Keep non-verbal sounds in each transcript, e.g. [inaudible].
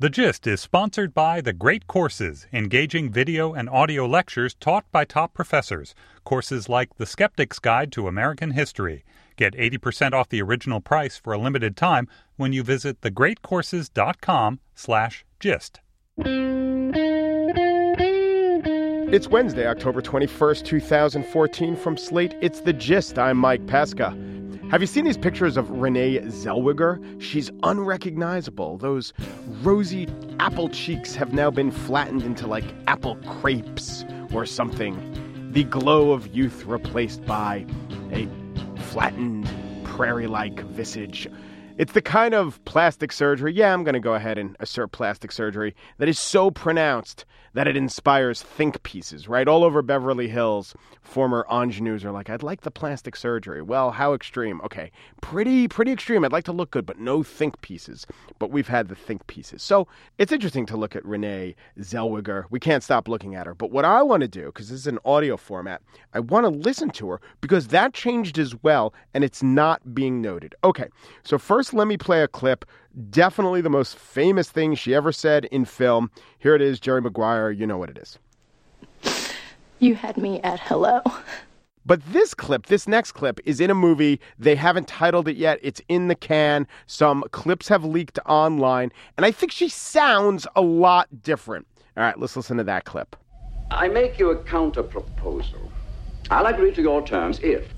The Gist is sponsored by The Great Courses, engaging video and audio lectures taught by top professors. Courses like The Skeptic's Guide to American History. Get 80% off the original price for a limited time when you visit thegreatcourses.com slash gist. It's Wednesday, October 21st, 2014. From Slate, it's The Gist. I'm Mike Pesca. Have you seen these pictures of Renee Zellweger? She's unrecognizable. Those rosy apple cheeks have now been flattened into like apple crepes or something. The glow of youth replaced by a flattened prairie like visage. It's the kind of plastic surgery, yeah, I'm going to go ahead and assert plastic surgery, that is so pronounced that it inspires think pieces, right? All over Beverly Hills, former ingenues are like, I'd like the plastic surgery. Well, how extreme? Okay, pretty, pretty extreme. I'd like to look good, but no think pieces. But we've had the think pieces. So it's interesting to look at Renee Zellweger. We can't stop looking at her. But what I want to do, because this is an audio format, I want to listen to her because that changed as well, and it's not being noted. Okay, so first let me play a clip definitely the most famous thing she ever said in film. Here it is, Jerry Maguire. You know what it is. You had me at hello. But this clip, this next clip, is in a movie. They haven't titled it yet. It's in the can. Some clips have leaked online. And I think she sounds a lot different. All right, let's listen to that clip. I make you a counter proposal. I'll agree to your terms if,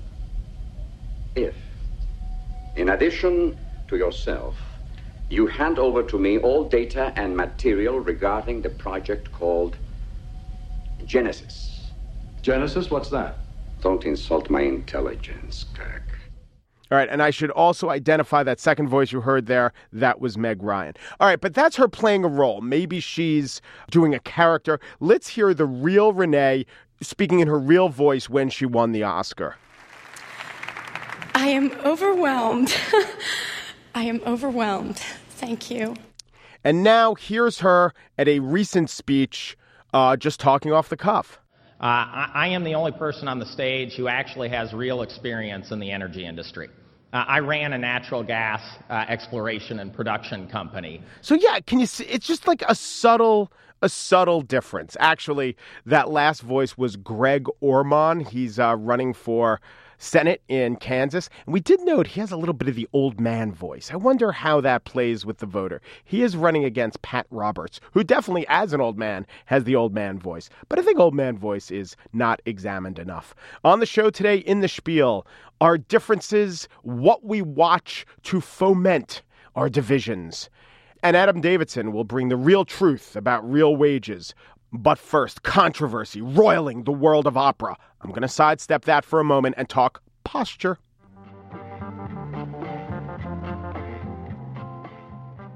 if, in addition to yourself, you hand over to me all data and material regarding the project called Genesis. Genesis? What's that? Don't insult my intelligence, Kirk. All right, and I should also identify that second voice you heard there. That was Meg Ryan. All right, but that's her playing a role. Maybe she's doing a character. Let's hear the real Renee speaking in her real voice when she won the Oscar. I am overwhelmed. [laughs] I am overwhelmed. Thank you. And now here's her at a recent speech, uh, just talking off the cuff. Uh, I, I, am the only person on the stage who actually has real experience in the energy industry. Uh, I ran a natural gas uh, exploration and production company. So yeah, can you see? It's just like a subtle, a subtle difference. Actually, that last voice was Greg Orman. He's uh, running for Senate in Kansas. And we did note he has a little bit of the old man voice. I wonder how that plays with the voter. He is running against Pat Roberts, who definitely, as an old man, has the old man voice. But I think old man voice is not examined enough. On the show today, in the spiel, our differences, what we watch to foment our divisions. And Adam Davidson will bring the real truth about real wages. But first, controversy roiling the world of opera. I'm going to sidestep that for a moment and talk posture.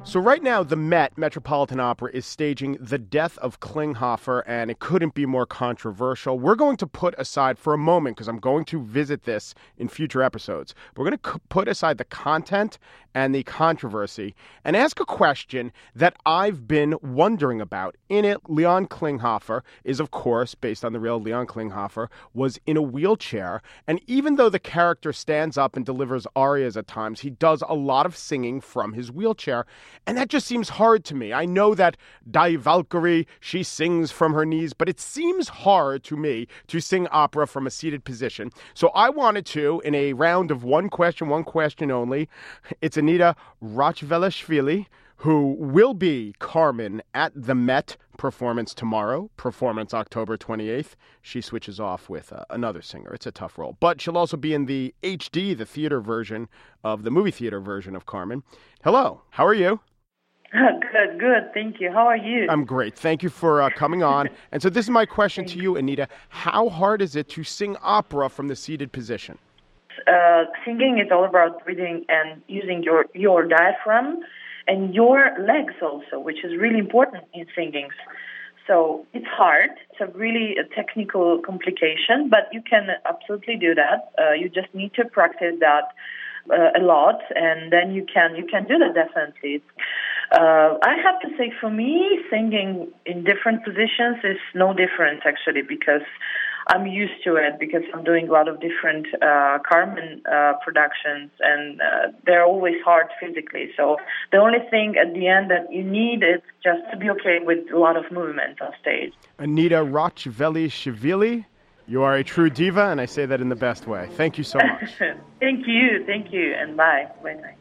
So, right now, the Met, Metropolitan Opera, is staging The Death of Klinghoffer, and it couldn't be more controversial. We're going to put aside for a moment, because I'm going to visit this in future episodes, we're going to put aside the content and the controversy and ask a question that I've been wondering about. In it, Leon Klinghoffer is, of course, based on the real Leon Klinghoffer, was in a wheelchair. And even though the character stands up and delivers arias at times, he does a lot of singing from his wheelchair. And that just seems hard to me. I know that Die Valkyrie, she sings from her knees, but it seems hard to me to sing opera from a seated position. So I wanted to, in a round of one question, one question only, it's Anita Rachvelishvili, who will be Carmen at the Met performance tomorrow, performance October 28th. She switches off with uh, another singer. It's a tough role. But she'll also be in the HD, the theater version of the movie theater version of Carmen. Hello, how are you? [laughs] Good, good. Thank you. How are you? I'm great. Thank you for uh, coming on. [laughs] and so, this is my question to you, Anita. How hard is it to sing opera from the seated position? Uh, singing is all about breathing and using your, your diaphragm and your legs also, which is really important in singing. So it's hard. It's a really a technical complication, but you can absolutely do that. Uh, you just need to practice that uh, a lot, and then you can you can do that definitely. Uh, I have to say, for me, singing in different positions is no different actually, because I'm used to it because I'm doing a lot of different uh, Carmen uh, productions, and uh, they're always hard physically. So the only thing at the end that you need is just to be okay with a lot of movement on stage. Anita Rachvelishvili, you are a true diva, and I say that in the best way. Thank you so much. [laughs] thank you, thank you, and bye. Bye bye.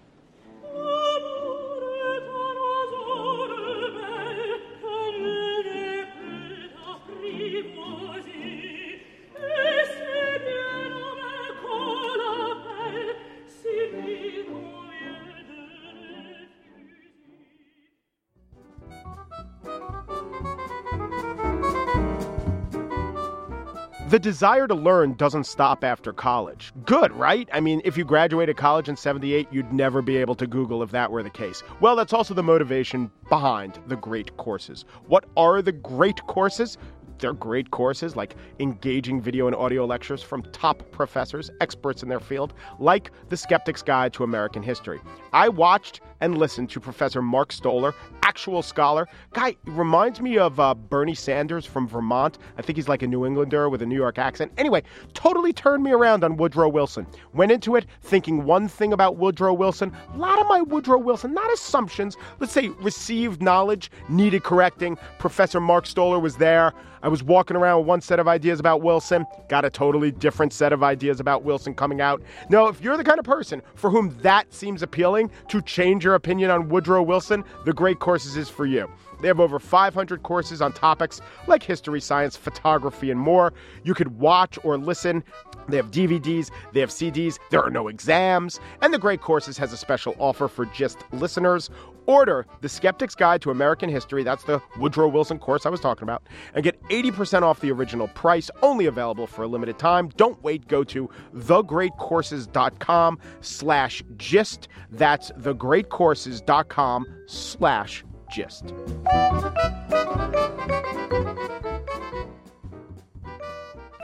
The desire to learn doesn't stop after college. Good, right? I mean, if you graduated college in 78, you'd never be able to Google if that were the case. Well, that's also the motivation behind the great courses. What are the great courses? They're great courses like engaging video and audio lectures from top professors, experts in their field, like The Skeptic's Guide to American History. I watched and listen to Professor Mark Stoler, actual scholar. Guy reminds me of uh, Bernie Sanders from Vermont. I think he's like a New Englander with a New York accent. Anyway, totally turned me around on Woodrow Wilson. Went into it thinking one thing about Woodrow Wilson. A lot of my Woodrow Wilson, not assumptions, let's say received knowledge, needed correcting. Professor Mark Stoler was there. I was walking around with one set of ideas about Wilson, got a totally different set of ideas about Wilson coming out. Now, if you're the kind of person for whom that seems appealing to change your opinion on Woodrow Wilson, the Great Courses is for you. They have over 500 courses on topics like history, science, photography, and more. You could watch or listen. They have DVDs, they have CDs, there are no exams, and the Great Courses has a special offer for just listeners. Order The Skeptic's Guide to American History, that's the Woodrow Wilson course I was talking about, and get 80% off the original price, only available for a limited time. Don't wait, go to thegreatcourses.com slash gist. That's thegreatcourses.com slash gist.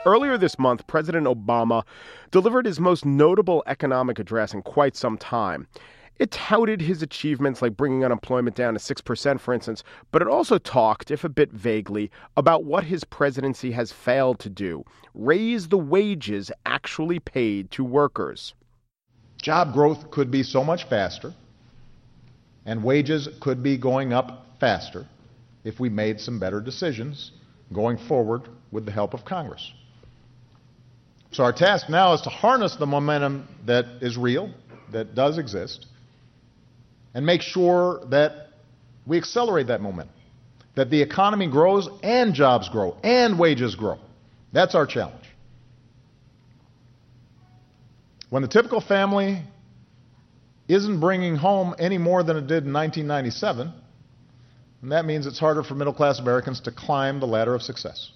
Earlier this month, President Obama delivered his most notable economic address in quite some time. It touted his achievements like bringing unemployment down to 6%, for instance, but it also talked, if a bit vaguely, about what his presidency has failed to do raise the wages actually paid to workers. Job growth could be so much faster, and wages could be going up faster if we made some better decisions going forward with the help of Congress. So our task now is to harness the momentum that is real, that does exist, and make sure that we accelerate that momentum, that the economy grows and jobs grow and wages grow. That's our challenge. When the typical family isn't bringing home any more than it did in 1997, and that means it's harder for middle class Americans to climb the ladder of success.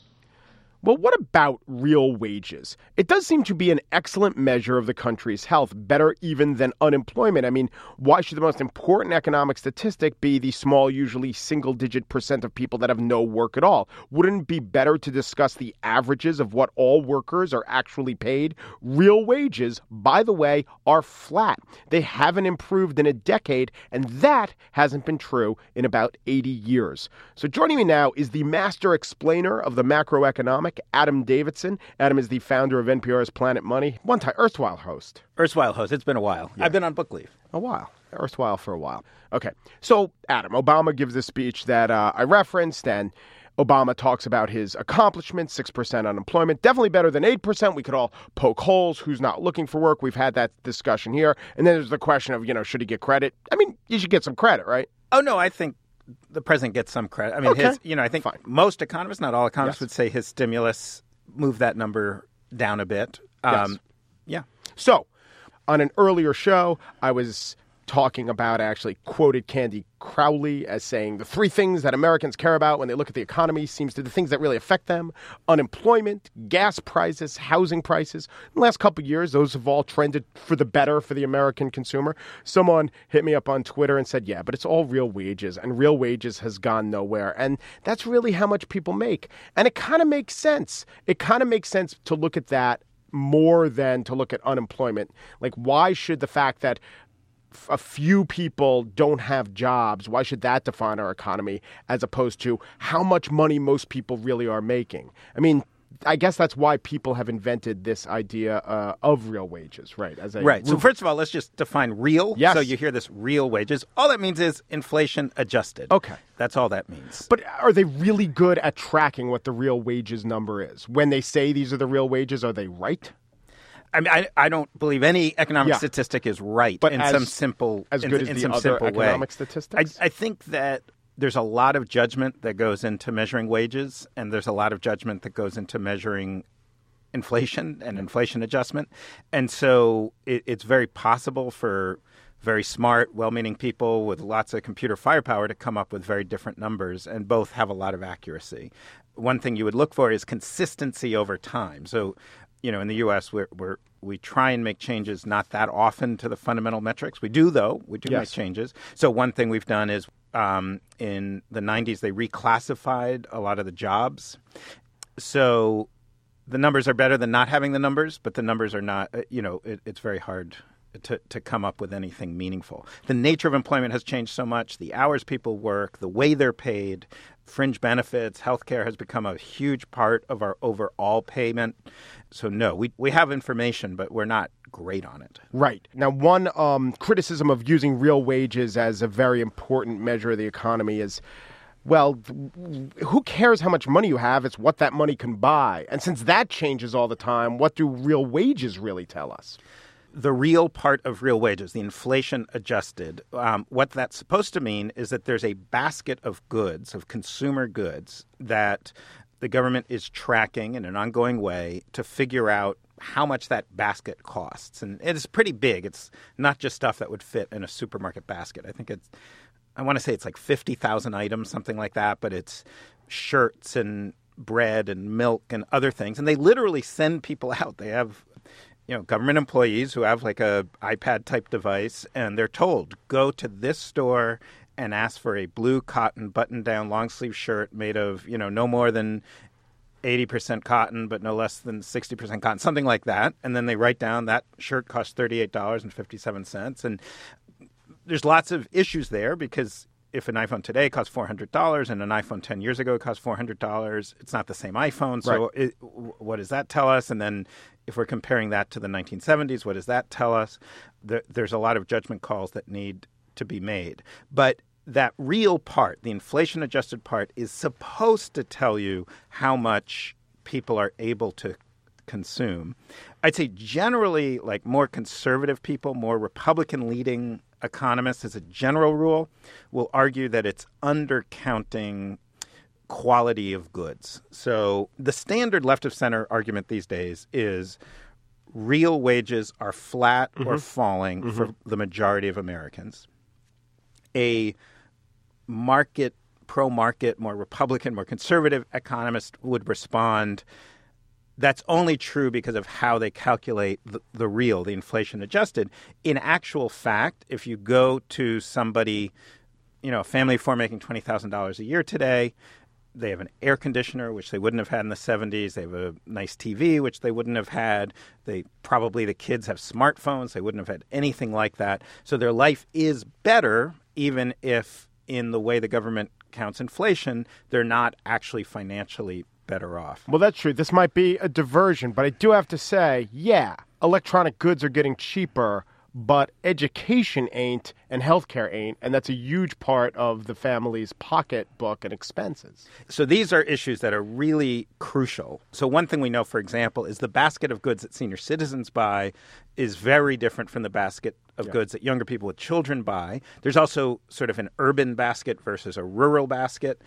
Well, what about real wages? It does seem to be an excellent measure of the country's health, better even than unemployment. I mean, why should the most important economic statistic be the small, usually single digit percent of people that have no work at all? Wouldn't it be better to discuss the averages of what all workers are actually paid? Real wages, by the way, are flat. They haven't improved in a decade, and that hasn't been true in about 80 years. So joining me now is the master explainer of the macroeconomic Adam Davidson. Adam is the founder of NPR's Planet Money, one time erstwhile host. Erstwhile host. It's been a while. Yeah. I've been on book leave. A while. Erstwhile for a while. Okay. So, Adam, Obama gives this speech that uh, I referenced, and Obama talks about his accomplishments 6% unemployment, definitely better than 8%. We could all poke holes. Who's not looking for work? We've had that discussion here. And then there's the question of, you know, should he get credit? I mean, you should get some credit, right? Oh, no, I think the president gets some credit. I mean, okay. his, you know, I think Fine. most economists, not all economists, Yes. would say his stimulus moved that number down a bit. Um, Yeah. So, on an earlier show, I was talking about, actually quoted Candy Crowley as saying the three things that Americans care about when they look at the economy seems to be the things that really affect them unemployment, gas prices, housing prices. In the last couple years, those have all trended for the better for the American consumer. Someone hit me up on Twitter and said, yeah, but it's all real wages, and real wages has gone nowhere. And that's really how much people make. And it kind of makes sense. It kind of makes sense to look at that more than to look at unemployment. Like, why should the fact that a few people don't have jobs, why should that define our economy as opposed to how much money most people really are making? I mean, I guess that's why people have invented this idea uh, of real wages, right? As a right. So first of all, let's just define real. Yes. So you hear this real wages. All that means is inflation adjusted. Okay. That's all that means. But are they really good at tracking what the real wages number is? When they say these are the real wages, are they right? I mean, I, I don't believe any economic Yeah. statistic is right But in as- some simple as in, as in the some other simple economic way. statistics? I, I think that there's a lot of judgment that goes into measuring wages, and there's a lot of judgment that goes into measuring inflation and inflation adjustment. And so it, it's very possible for very smart, well meaning people with lots of computer firepower to come up with very different numbers, and both have a lot of accuracy. One thing you would look for is consistency over time. So, you know, in the U.S., we're, we're we try and make changes not that often to the fundamental metrics. We do, though. We do make changes. So one thing we've done is um, in the 90s, they reclassified a lot of the jobs. So the numbers are better than not having the numbers, but the numbers are not, uh, you know, it, it's very hard to, to come up with anything meaningful. The nature of employment has changed so much. The hours people work, the way they're paid, fringe benefits, healthcare has become a huge part of our overall payment. So, no, we, we have information, but we're not great on it. Right. Now, one um, criticism of using real wages as a very important measure of the economy is well, who cares how much money you have? It's what that money can buy. And since that changes all the time, what do real wages really tell us? The real part of real wages, the inflation adjusted, um, what that's supposed to mean is that there's a basket of goods, of consumer goods, that the government is tracking in an ongoing way to figure out how much that basket costs. And it's pretty big. It's not just stuff that would fit in a supermarket basket. I think it's, I want to say it's like 50,000 items, something like that, but it's shirts and bread and milk and other things. And they literally send people [laughs] out. They have you know, government employees who have like a iPad type device, and they're told go to this store and ask for a blue cotton button down long sleeve shirt made of you know no more than. 80% cotton, but no less than 60% cotton, something like that. And then they write down that shirt costs $38.57. And there's lots of issues there because if an iPhone today costs $400 and an iPhone 10 years ago cost $400, it's not the same iPhone. So Right. it, what does that tell us? And then if we're comparing that to the 1970s, what does that tell us? There, there's a lot of judgment calls that need to be made. But that real part, the inflation adjusted part, is supposed to tell you how much people are able to consume. I'd say generally, like more conservative people, more Republican leading economists, as a general rule, will argue that it's undercounting quality of goods. So the standard left of center argument these days is real wages are flat or mm-hmm. falling mm-hmm. for the majority of Americans. A market, pro market, more Republican, more conservative economist would respond that's only true because of how they calculate the, the real, the inflation adjusted. In actual fact, if you go to somebody, you know, a family of four making $20,000 a year today, they have an air conditioner, which they wouldn't have had in the 70s. They have a nice TV, which they wouldn't have had. They probably, the kids have smartphones. They wouldn't have had anything like that. So their life is better, even if in the way the government counts inflation, they're not actually financially better off. Well, that's true. This might be a diversion, but I do have to say, yeah, electronic goods are getting cheaper, but education ain't and healthcare ain't, and that's a huge part of the family's pocketbook and expenses. So these are issues that are really crucial. So one thing we know, for example, is the basket of goods that senior citizens buy is very different from the basket of goods that younger people with children buy. There's also sort of an urban basket versus a rural basket.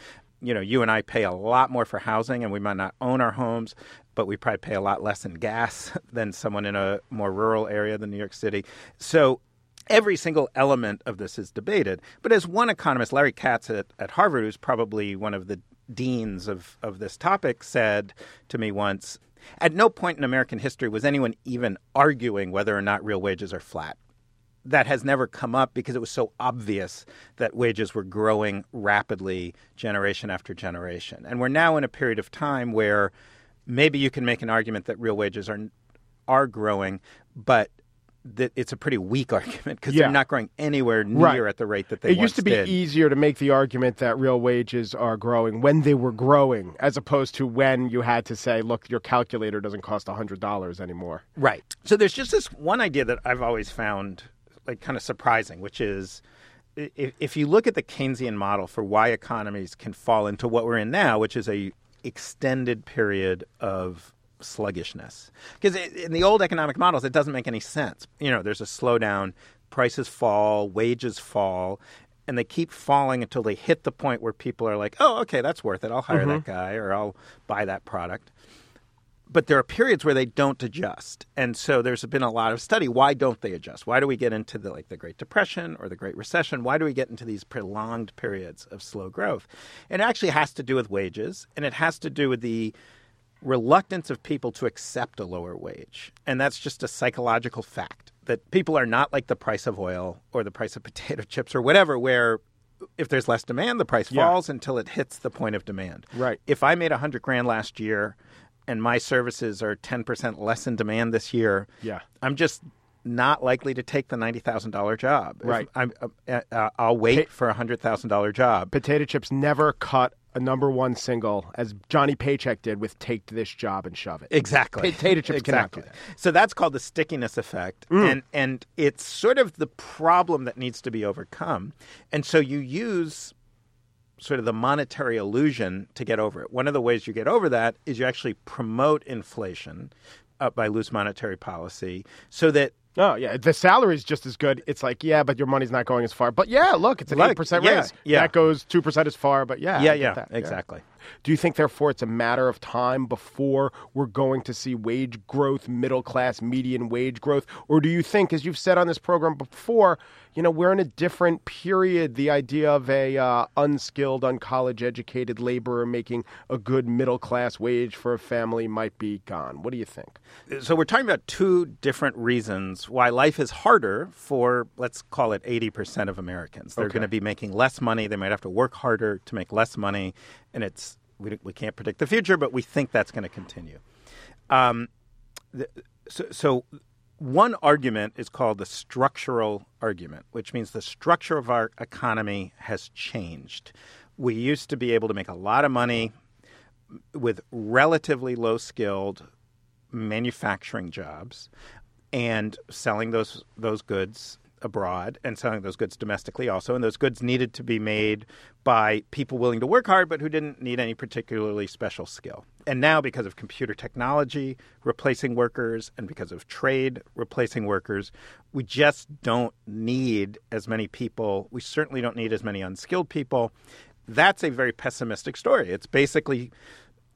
You know, you and I pay a lot more for housing, and we might not own our homes, but we probably pay a lot less in gas [laughs] than someone in a more rural area than New York City. So every single element of this is debated. But as one economist, Larry Katz at, at Harvard, who's probably one of the deans of, of this topic, said to me once At no point in American history was anyone even arguing whether or not real wages are flat. That has never come up because it was so obvious that wages were growing rapidly generation after generation. And we're now in a period of time where maybe you can make an argument that real wages are are growing, but that it's a pretty weak [laughs] argument because Yeah. they're not growing anywhere near Right. at the rate that they It used to be did. easier to make the argument that real wages are growing when they were growing, as opposed to when you had to say, look, your calculator doesn't cost $100 anymore. Right. So there's just this one idea that I've always found like kind of surprising, which is if, if you look at the Keynesian model for why economies can fall into what we're in now, which is a extended period of sluggishness. Because in the old economic models, it doesn't make any sense. You know, there's a slowdown, prices fall, wages fall, and they keep falling until they hit the point where people are like, oh, okay, that's worth it. I'll hire that mm-hmm. guy or I'll buy that product but there are periods where they don't adjust. And so there's been a lot of study why don't they adjust? Why do we get into the like the great depression or the great recession? Why do we get into these prolonged periods of slow growth? And it actually has to do with wages and it has to do with the reluctance of people to accept a lower wage. And that's just a psychological fact that people are not like the price of oil or the price of [laughs] potato chips or whatever where if there's less demand the price Yeah. falls until it hits the point of demand. Right. if I made a hundred grand last year and my services are ten percent less in demand this year, Yeah. I'm just not likely to take the ninety thousand dollar job. Right. I'm, uh, uh, I'll wait for a hundred thousand dollar job. Potato Chips never cut a number one single as Johnny Paycheck did with Take This Job and Shove It. Exactly. Potato chips cannot do that. So that's called the stickiness effect, and and it's sort of the problem that needs to be overcome. And so you use sort of the monetary illusion to get over it. One of the ways you get over that is you actually promote inflation uh, by loose monetary policy, so that Oh, yeah. The salary is just as good. It's like, yeah, but your money's not going as far. But yeah, look, it's an Look, 8% raise. yeah. That goes 2% as far, but yeah. Yeah, yeah, that. exactly. Do you think, therefore, it's a matter of time before we're going to see wage growth, middle class, median wage growth? Or do you think, as you've said on this program before, you know, we're in a different period? The idea of a uh, unskilled, uncollege educated laborer making a good middle class wage for a family might be gone. What do you think? So we're talking about two different reasons why life is harder for let's call it 80% of Americans. They're Okay. going to be making less money, they might have to work harder to make less money, and it's we, we can't predict the future, but we think that's going to continue. Um, the, so, so one argument is called the structural argument, which means the structure of our economy has changed. We used to be able to make a lot of money with relatively low skilled manufacturing jobs and selling those those goods abroad and selling those goods domestically also and those goods needed to be made by people willing to work hard but who didn't need any particularly special skill. And now because of computer technology replacing workers and because of trade replacing workers we just don't need as many people. We certainly don't need as many unskilled people. That's a very pessimistic story. It's basically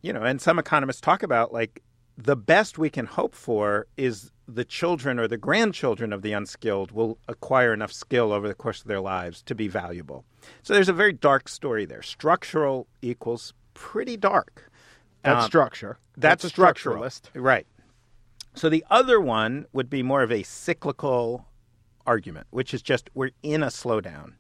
you know, and some economists talk about like the best we can hope for is the children or the grandchildren of the unskilled will acquire enough skill over the course of their lives to be valuable. So there's a very dark story there. Structural equals pretty dark. That's Um, structure. That's, a structural. structuralist. Right. So the other one would be more of a cyclical argument, which is just we're in a slowdown.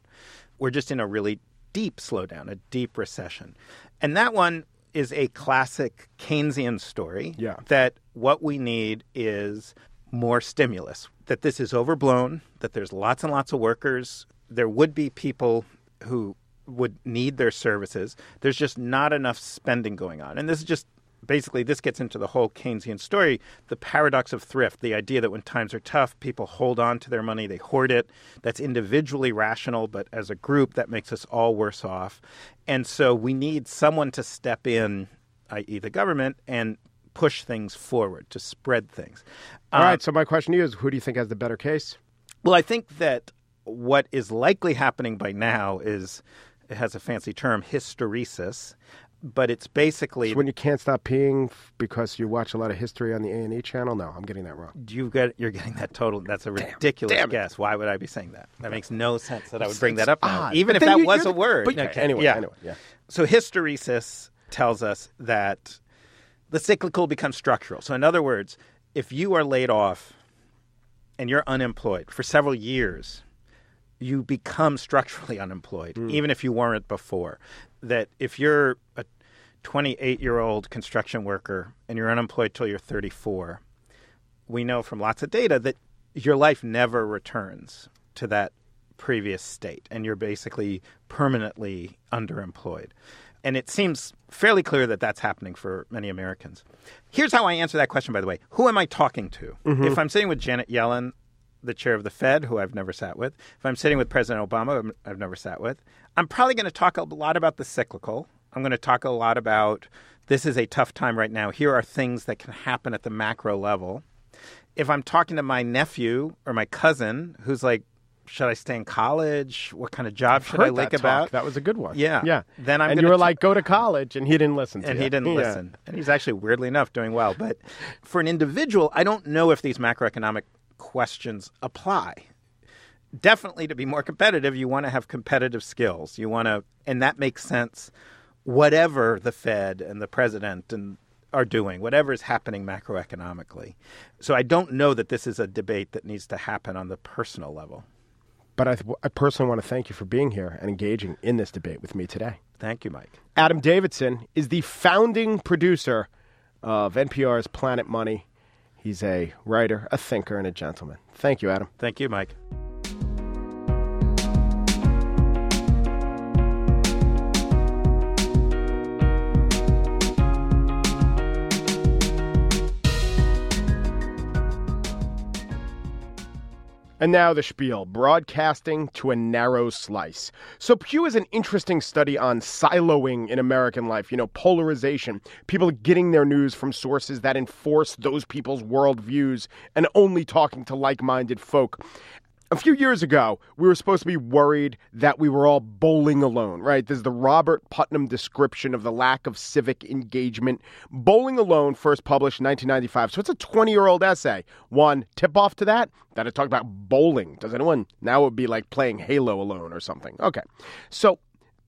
We're just in a really deep slowdown, a deep recession. And that one is a classic Keynesian story Yeah. that what we need is more stimulus, that this is overblown, that there's lots and lots of workers. There would be people who would need their services. There's just not enough spending going on. And this is just basically this gets into the whole Keynesian story, the paradox of thrift, the idea that when times are tough, people hold on to their money, they hoard it. That's individually rational, but as a group that makes us all worse off. And so we need someone to step in, i.e. the government and push things forward, to spread things. All Um, right. So my question to you is, who do you think has the better case? well, I think that what is likely happening by now is it has a fancy term, hysteresis, but it's basically It's when you can't stop peeing f- because you watch a lot of history on the A and E channel. No, I'm getting that wrong. you get you're getting that total. That's a ridiculous damn guess. Why would I be saying that? That makes no sense that I would bring It's that up now, even But if that you- was a the- word. but- Okay, anyway, yeah. anyway, yeah. So hysteresis tells us that the cyclical becomes structural. So in other words, if you are laid off and you're unemployed for several years, you become structurally [laughs] unemployed, Hmm. even if you weren't before. That if you're a 28 year old construction worker and you're unemployed till you're 34, we know from lots of data that your life never returns to that previous state, and you're basically permanently underemployed. And it seems fairly clear that that's happening for many Americans. Here's how I answer that question, by the way. Who am I talking to? Mm-hmm. If I'm sitting with Janet Yellen, the chair of the Fed, who I've never sat with, if I'm sitting with President Obama, I've never sat with, I'm probably going to talk a lot about the cyclical. I'm going to talk a lot about this is a tough time right now. Here are things that can happen at the macro level. If I'm talking to my nephew or my cousin who's like, should I stay in college? What kind of job should I like about? That was a good one. Yeah. yeah. Then I'm and you were t- like, go to college, and he didn't listen to and you. he didn't [laughs] Yeah. listen. And he's actually weirdly enough doing well. But for an individual, I don't know if these macroeconomic questions apply. Definitely to be more competitive, you want to have competitive skills. You want to and that makes sense whatever the Fed and the president and are doing, whatever is happening macroeconomically. So I don't know that this is a debate that needs to happen on the personal level. But I, th- I personally want to thank you for being here and engaging in this debate with me today. Thank you, Mike. Adam Davidson is the founding producer of NPR's Planet Money. He's a writer, a thinker, and a gentleman. Thank you, Adam. Thank you, Mike. And now the spiel broadcasting to a narrow slice. So, Pew is an interesting study on siloing in American life, you know, polarization, people getting their news from sources that enforce those people's worldviews and only talking to like minded folk. A few years ago, we were supposed to be worried that we were all bowling alone, right? There's the Robert Putnam description of the lack of civic engagement. Bowling Alone, first published in 1995. So it's a 20 year old essay. One tip off to that that it talked about bowling. Does anyone now would be like playing Halo alone or something? Okay. So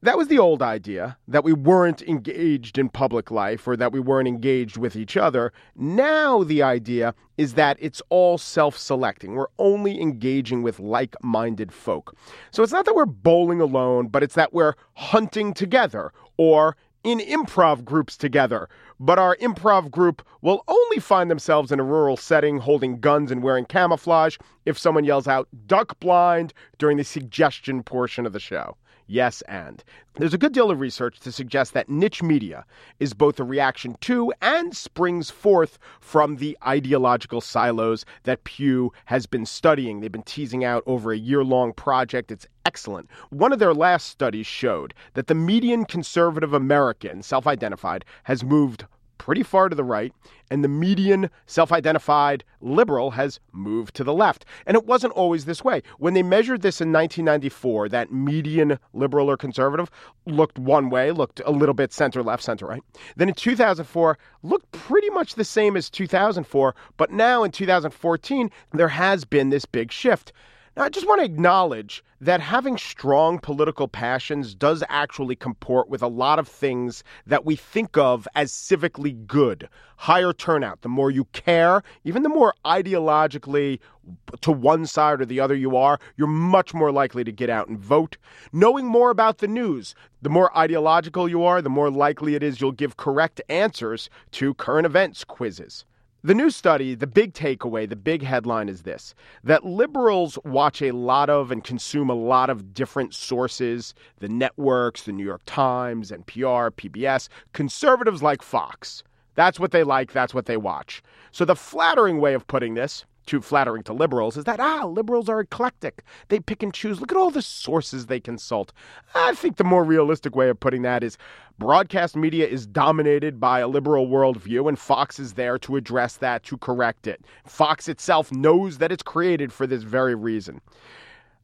that was the old idea that we weren't engaged in public life or that we weren't engaged with each other. Now, the idea is that it's all self selecting. We're only engaging with like minded folk. So it's not that we're bowling alone, but it's that we're hunting together or in improv groups together. But our improv group will only find themselves in a rural setting holding guns and wearing camouflage if someone yells out duck blind during the suggestion portion of the show. Yes, and. There's a good deal of research to suggest that niche media is both a reaction to and springs forth from the ideological silos that Pew has been studying. They've been teasing out over a year long project. It's excellent. One of their last studies showed that the median conservative American, self identified, has moved pretty far to the right, and the median self identified liberal has moved to the left. And it wasn't always this way. When they measured this in 1994, that median liberal or conservative looked one way, looked a little bit center left, center right. Then in 2004, looked pretty much the same as 2004, but now in 2014, there has been this big shift. Now, I just want to acknowledge that having strong political passions does actually comport with a lot of things that we think of as civically good. Higher turnout, the more you care, even the more ideologically to one side or the other you are, you're much more likely to get out and vote. Knowing more about the news, the more ideological you are, the more likely it is you'll give correct answers to current events quizzes. The new study, the big takeaway, the big headline is this that liberals watch a lot of and consume a lot of different sources the networks, the New York Times, NPR, PBS. Conservatives like Fox. That's what they like, that's what they watch. So the flattering way of putting this, too flattering to liberals, is that, ah, liberals are eclectic. They pick and choose. Look at all the sources they consult. I think the more realistic way of putting that is broadcast media is dominated by a liberal worldview, and Fox is there to address that, to correct it. Fox itself knows that it's created for this very reason.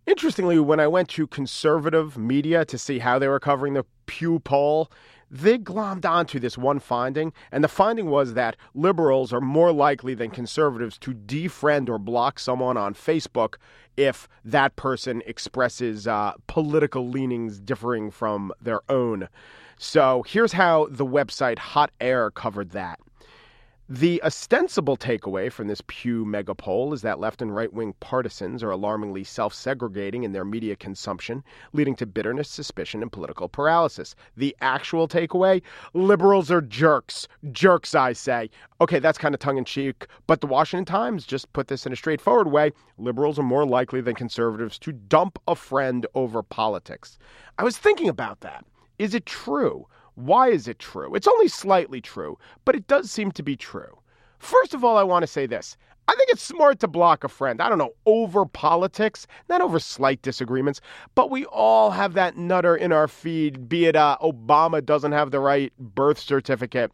Interestingly, when I went to conservative media to see how they were covering the Pew poll, they glommed onto this one finding, and the finding was that liberals are more likely than conservatives to defriend or block someone on Facebook if that person expresses uh, political leanings differing from their own. So here's how the website Hot Air covered that. The ostensible takeaway from this Pew megapoll is that left and right wing partisans are alarmingly self segregating in their media consumption, leading to bitterness, suspicion, and political paralysis. The actual takeaway liberals are jerks. Jerks, I say. Okay, that's kind of tongue in cheek, but the Washington Times just put this in a straightforward way. Liberals are more likely than conservatives to dump a friend over politics. I was thinking about that. Is it true? Why is it true? It's only slightly true, but it does seem to be true. First of all, I want to say this. I think it's smart to block a friend. I don't know, over politics, not over slight disagreements, but we all have that nutter in our feed, be it uh, Obama doesn't have the right birth certificate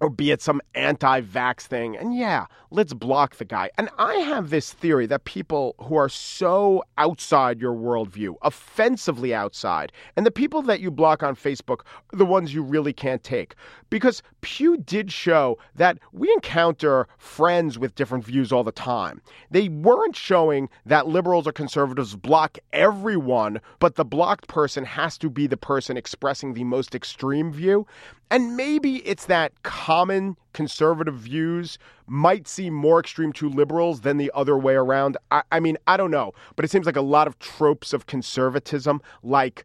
or be it some anti vax thing. And yeah, let's block the guy. And I have this theory that people who are so outside your worldview, offensively outside, and the people that you block on Facebook are the ones you really can't take. Because Pew did show that we encounter friends with different views all the time. They weren't showing that liberals or conservatives block everyone, but the blocked person has to be the person expressing the most extreme view. And maybe it's that common conservative views might seem more extreme to liberals than the other way around. I, I, mean, I don't know, but it seems like a lot of tropes of conservatism, like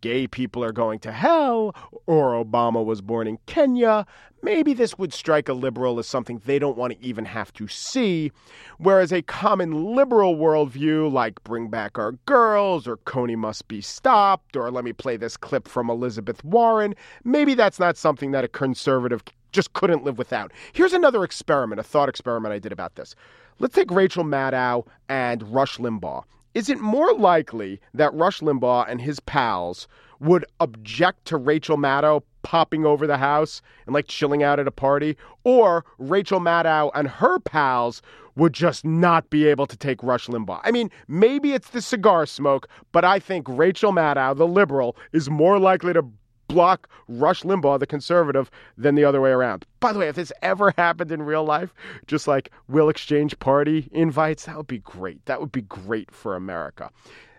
gay people are going to hell or Obama was born in Kenya, maybe this would strike a liberal as something they don't want to even have to see. Whereas a common liberal worldview, like bring back our girls or Kony must be stopped or let me play this clip from Elizabeth Warren, maybe that's not something that a conservative just couldn't live without. Here's another experiment, a thought experiment I did about this. Let's take Rachel Maddow and Rush Limbaugh. Is it more likely that Rush Limbaugh and his pals would object to Rachel Maddow popping over the house and like chilling out at a party, or Rachel Maddow and her pals would just not be able to take Rush Limbaugh. I mean, maybe it's the cigar smoke, but I think Rachel Maddow, the liberal, is more likely to block Rush Limbaugh, the conservative, than the other way around. By the way, if this ever happened in real life, just like we'll exchange party invites, that would be great. That would be great for America.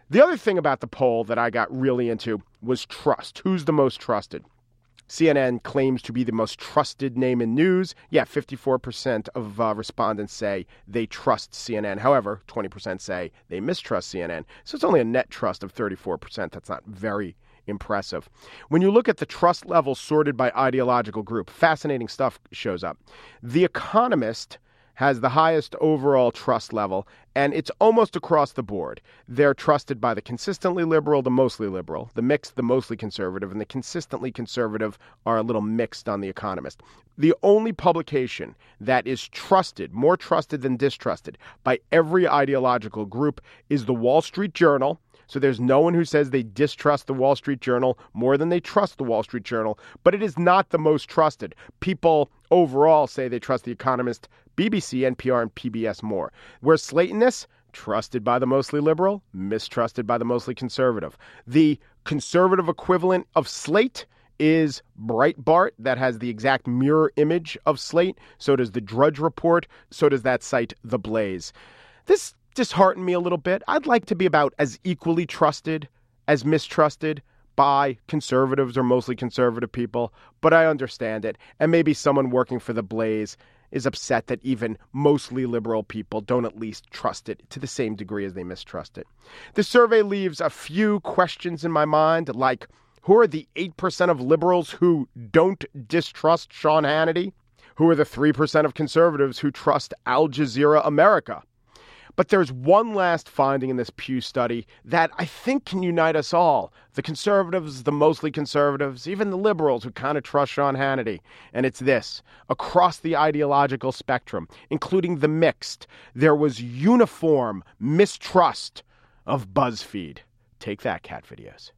The other thing about the poll that I got really into was trust. Who's the most trusted? CNN claims to be the most trusted name in news. Yeah, 54% of uh, respondents say they trust CNN. However, 20% say they mistrust CNN. So it's only a net trust of 34%. That's not very impressive. When you look at the trust level sorted by ideological group, fascinating stuff shows up. The Economist has the highest overall trust level, and it's almost across the board. They're trusted by the consistently liberal, the mostly liberal, the mixed, the mostly conservative, and the consistently conservative are a little mixed on The Economist. The only publication that is trusted, more trusted than distrusted, by every ideological group is the Wall Street Journal so there's no one who says they distrust the Wall Street Journal more than they trust the Wall Street Journal, but it is not the most trusted. People overall say they trust The Economist, BBC, NPR, and PBS more. Where Slate in? Trusted by the mostly liberal, mistrusted by the mostly conservative. The conservative equivalent of Slate is Breitbart, that has the exact mirror image of Slate. So does the Drudge Report. So does that site, The Blaze. This disheartened me a little bit. I'd like to be about as equally trusted as mistrusted by conservatives or mostly conservative people, but I understand it. And maybe someone working for the Blaze is upset that even mostly liberal people don't at least trust it to the same degree as they mistrust it. The survey leaves a few questions in my mind, like who are the 8% of liberals who don't distrust Sean Hannity? Who are the 3% of conservatives who trust Al Jazeera America? But there's one last finding in this Pew study that I think can unite us all the conservatives, the mostly conservatives, even the liberals who kind of trust Sean Hannity. And it's this across the ideological spectrum, including the mixed, there was uniform mistrust of BuzzFeed. Take that, cat videos.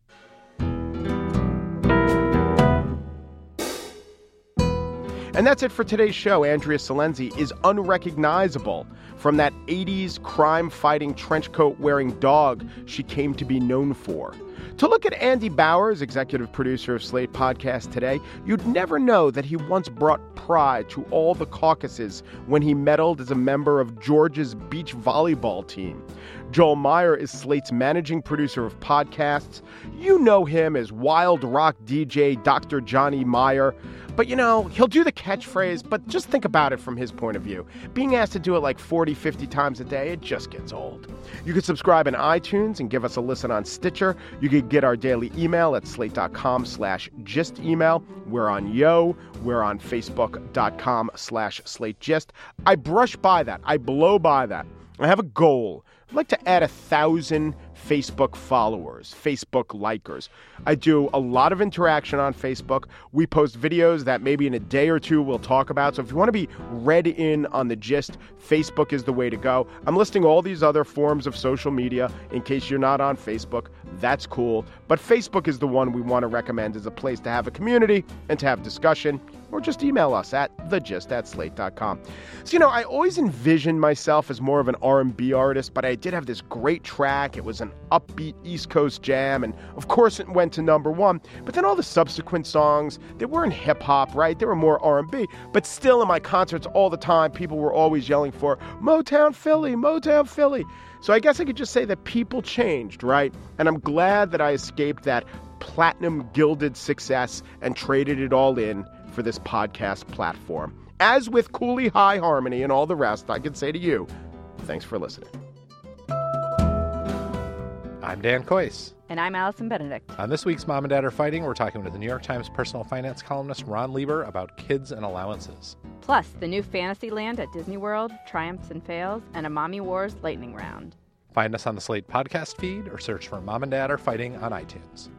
And that's it for today's show. Andrea Silenzi is unrecognizable from that 80s crime fighting trench coat wearing dog she came to be known for. To look at Andy Bowers, executive producer of Slate Podcast today, you'd never know that he once brought pride to all the Caucasus when he medaled as a member of Georgia's beach volleyball team. Joel Meyer is Slate's managing producer of podcasts. You know him as wild rock DJ Dr. Johnny Meyer. But you know, he'll do the catchphrase, but just think about it from his point of view. Being asked to do it like 40, 50 times a day, it just gets old. You can subscribe in iTunes and give us a listen on Stitcher. You can get our daily email at slate.com slash gist email. We're on Yo. We're on facebook.com slash slate gist. I brush by that. I blow by that. I have a goal. I'd like to add a thousand Facebook followers, Facebook likers. I do a lot of interaction on Facebook. We post videos that maybe in a day or two we'll talk about. So if you want to be read in on the gist, Facebook is the way to go. I'm listing all these other forms of social media in case you're not on Facebook. That's cool. But Facebook is the one we want to recommend as a place to have a community and to have discussion or just email us at thegist at slate.com. So, you know, I always envisioned myself as more of an R&B artist, but I did have this great track. It was an upbeat East Coast jam, and of course it went to number one. But then all the subsequent songs, they weren't hip hop, right? They were more R&B. But still, in my concerts all the time, people were always yelling for Motown Philly, Motown Philly. So I guess I could just say that people changed, right? And I'm glad that I escaped that platinum gilded success and traded it all in for this podcast platform. As with Cooley High Harmony and all the rest, I can say to you, thanks for listening. I'm Dan Kois. And I'm Allison Benedikt. On this week's Mom and Dad Are Fighting, we're talking with the New York Times personal finance columnist Ron Lieber about kids and allowances. Plus, the new Fantasyland at Disney World, triumphs and fails, and a Mommy Wars lightning round. Find us on the Slate podcast feed or search for Mom and Dad Are Fighting on iTunes.